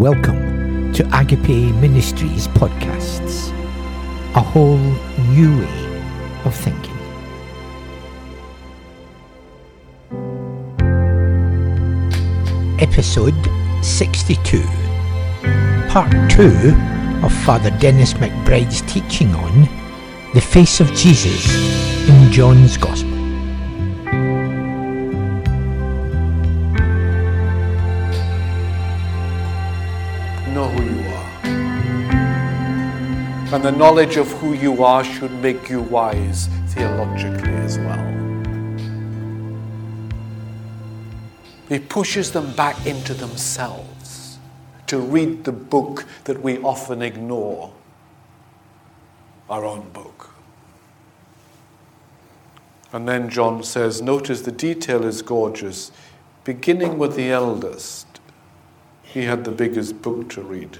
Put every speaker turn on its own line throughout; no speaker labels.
Welcome to Agape Ministries podcasts, a whole new way of thinking. Episode 62, Part 2 of Father Denis McBride's teaching on the face of Jesus in John's Gospel.
And the knowledge of who you are should make you wise theologically as well. He pushes them back into themselves to read the book that we often ignore our own book. And then John says, notice the detail is gorgeous, beginning with the eldest. He had the biggest book to read.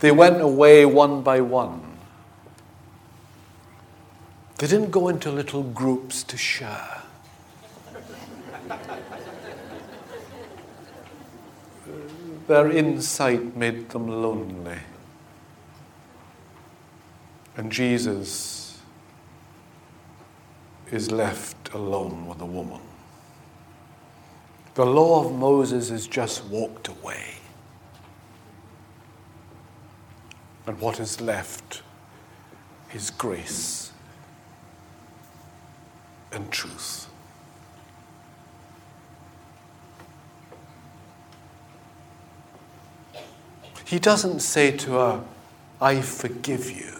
They went away one by one. They didn't go into little groups to share. Their insight made them lonely. And Jesus is left alone with a woman. The law of Moses has just walked away. And what is left is grace and truth. He doesn't say to her, I forgive you.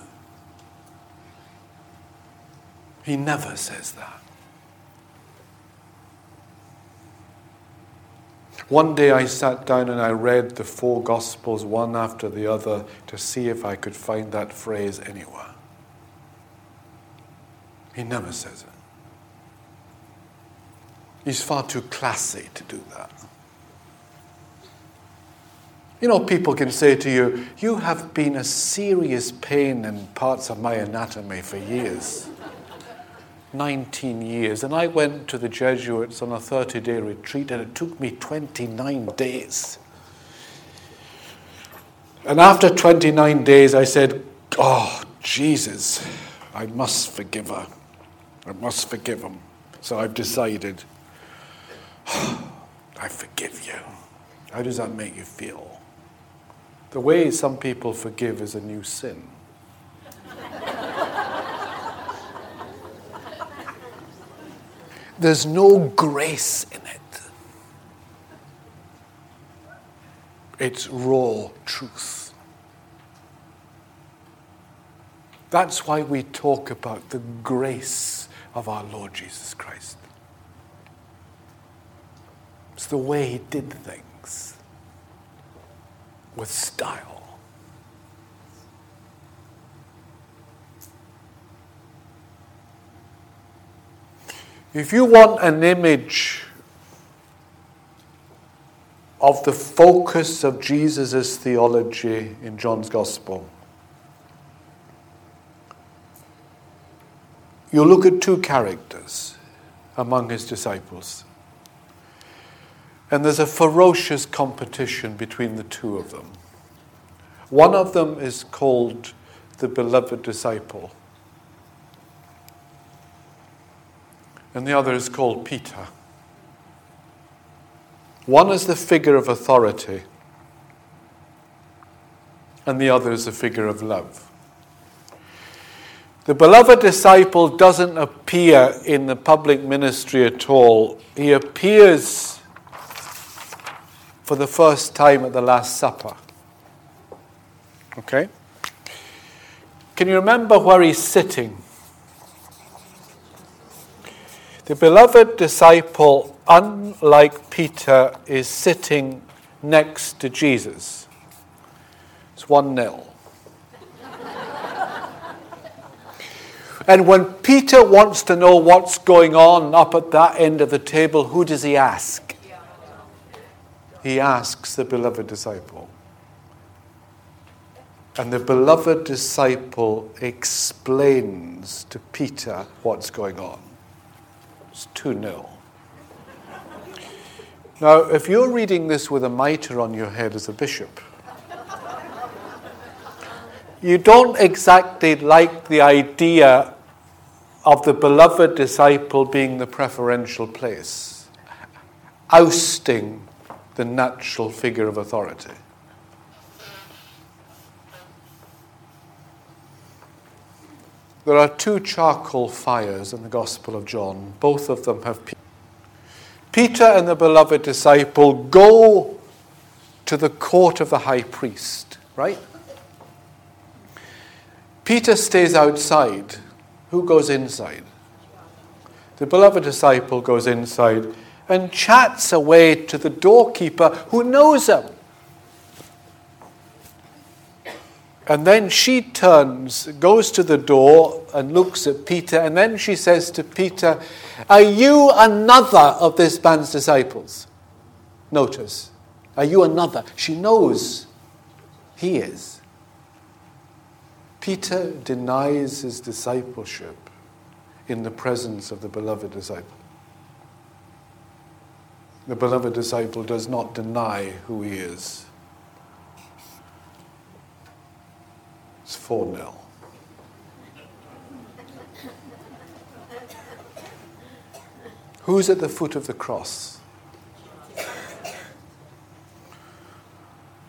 He never says that. One day I sat down and I read the four Gospels one after the other to see if I could find that phrase anywhere. He never says it. He's far too classy to do that. You know, people can say to you, You have been a serious pain in parts of my anatomy for years. 19 years. And I went to the Jesuits on a 30 day retreat, and it took me 29 days. And after 29 days, I said, Oh, Jesus, I must forgive her. I must forgive him. So I've decided, I forgive you. How does that make you feel? The way some people forgive is a new sin. There's no grace in it. It's raw truth. That's why we talk about the grace of our Lord Jesus Christ. It's the way he did things with style. If you want an image of the focus of Jesus' theology in John's Gospel, you look at two characters among his disciples. And there's a ferocious competition between the two of them. One of them is called the beloved disciple. And the other is called Peter. One is the figure of authority, and the other is the figure of love. The beloved disciple doesn't appear in the public ministry at all. He appears for the first time at the Last Supper. Okay? Can you remember where he's sitting? The beloved disciple, unlike Peter, is sitting next to Jesus. It's 1 0. and when Peter wants to know what's going on up at that end of the table, who does he ask? He asks the beloved disciple. And the beloved disciple explains to Peter what's going on. It's 2 0. Now, if you're reading this with a mitre on your head as a bishop, you don't exactly like the idea of the beloved disciple being the preferential place, ousting the natural figure of authority. There are two charcoal fires in the Gospel of John. Both of them have Peter and the beloved disciple go to the court of the high priest, right? Peter stays outside. Who goes inside? The beloved disciple goes inside and chats away to the doorkeeper who knows him. And then she turns, goes to the door, and looks at Peter. And then she says to Peter, Are you another of this man's disciples? Notice, are you another? She knows he is. Peter denies his discipleship in the presence of the beloved disciple. The beloved disciple does not deny who he is. It's 4 0. Who's at the foot of the cross?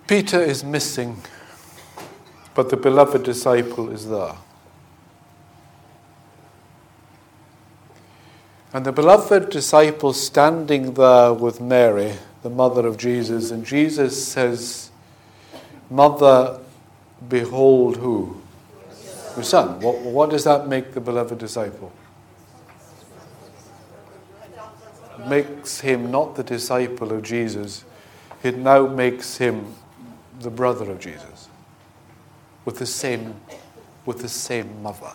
Peter is missing, but the beloved disciple is there. And the beloved disciple standing there with Mary, the mother of Jesus, and Jesus says, Mother, behold who? Your son. What, what does that make the beloved disciple? It makes him not the disciple of Jesus, it now makes him the brother of Jesus with the same, with the same mother.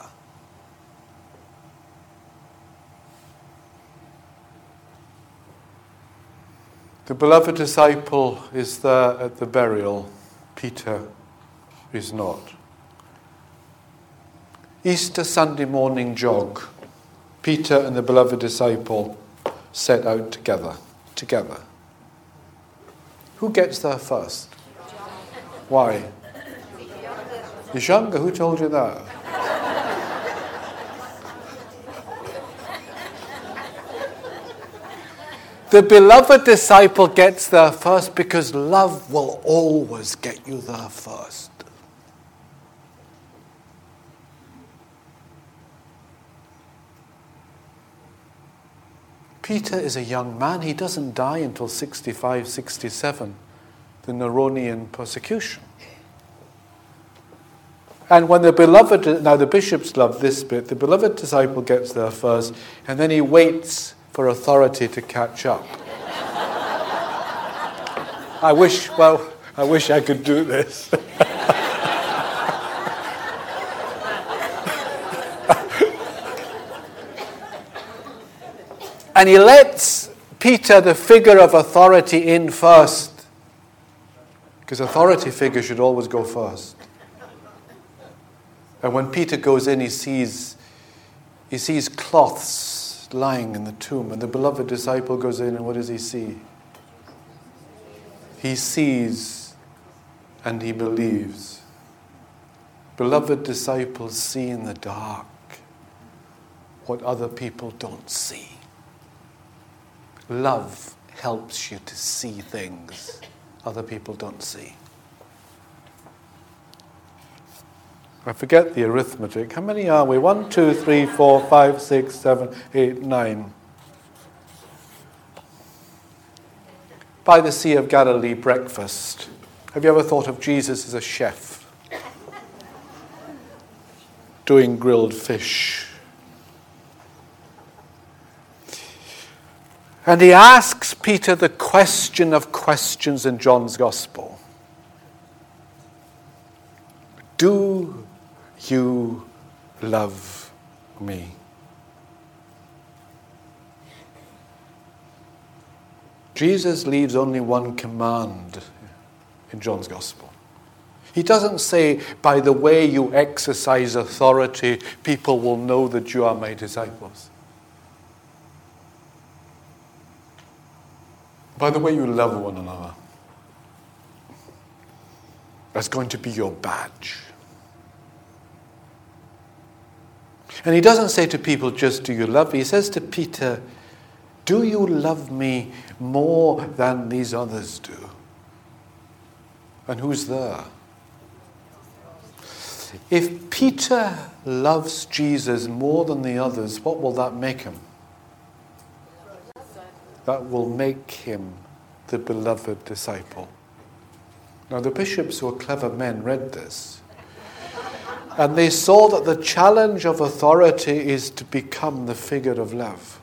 The beloved disciple is there at the burial. Peter is not. Easter Sunday morning jog. Peter and the beloved disciple set out together. Together. Who gets there first? Why? He's younger. Who told you that? The beloved disciple gets there first because love will always get you there first. Peter is a young man. He doesn't die until 65, 67, the Neronian persecution. And when the beloved, now the bishops love this bit, the beloved disciple gets there first, and then he waits for authority to catch up. I wish, well, I wish I could do this. and he lets Peter, the figure of authority, in first. Because authority figures should always go first. And when Peter goes in, he sees, he sees cloths lying in the tomb. And the beloved disciple goes in, and what does he see? He sees and he believes. Beloved disciples see in the dark what other people don't see. Love helps you to see things other people don't see. I forget the arithmetic. How many are we? One, two, three, four, five, six, seven, eight, nine. By the Sea of Galilee breakfast. Have you ever thought of Jesus as a chef? Doing grilled fish. And he asks Peter the question of questions in John's Gospel Do you love me. Jesus leaves only one command in John's Gospel. He doesn't say, by the way you exercise authority, people will know that you are my disciples. By the way you love one another. That's going to be your badge. And he doesn't say to people, just do you love me? He says to Peter, do you love me more than these others do? And who's there? If Peter loves Jesus more than the others, what will that make him? That will make him the beloved disciple. Now, the bishops who are clever men read this. And they saw that the challenge of authority is to become the figure of love.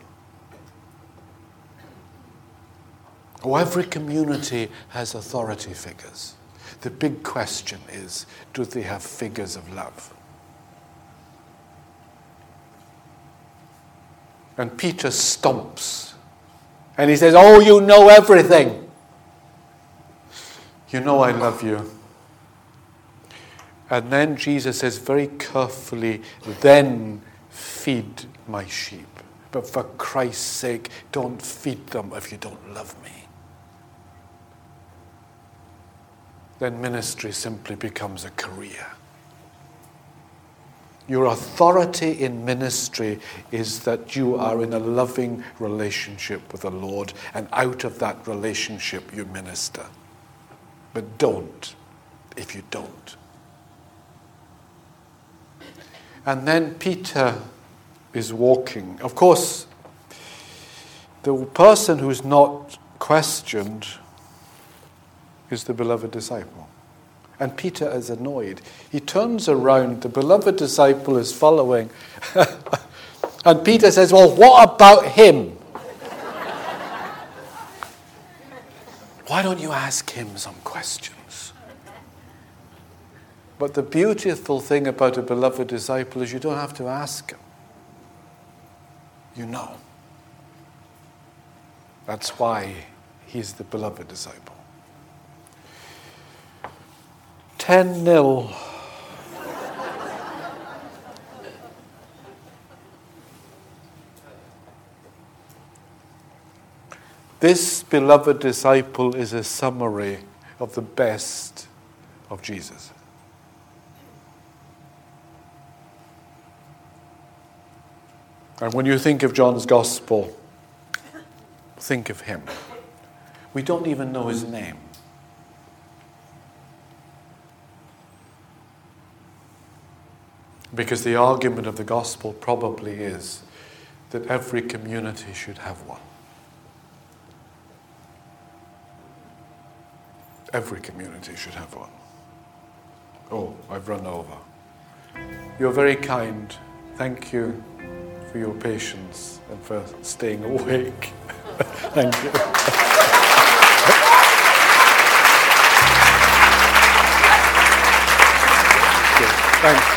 Oh, every community has authority figures. The big question is do they have figures of love? And Peter stomps and he says, Oh, you know everything. You know I love you. And then Jesus says very carefully, Then feed my sheep. But for Christ's sake, don't feed them if you don't love me. then ministry simply becomes a career. Your authority in ministry is that you are in a loving relationship with the Lord, and out of that relationship you minister. But don't if you don't. And then Peter is walking. Of course, the person who's not questioned is the beloved disciple. And Peter is annoyed. He turns around, the beloved disciple is following. and Peter says, Well, what about him? Why don't you ask him some questions? But the beautiful thing about a beloved disciple is you don't have to ask him. You know. That's why he's the beloved disciple. 10 0. This beloved disciple is a summary of the best of Jesus. And when you think of John's gospel, think of him. We don't even know his name. Because the argument of the gospel probably is that every community should have one. Every community should have one. Oh, I've run over. You're very kind. Thank you for your patience and for staying awake. Thank you. Thanks.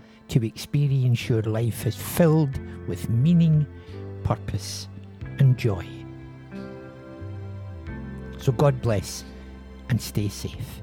to experience your life as filled with meaning, purpose, and joy. So God bless and stay safe.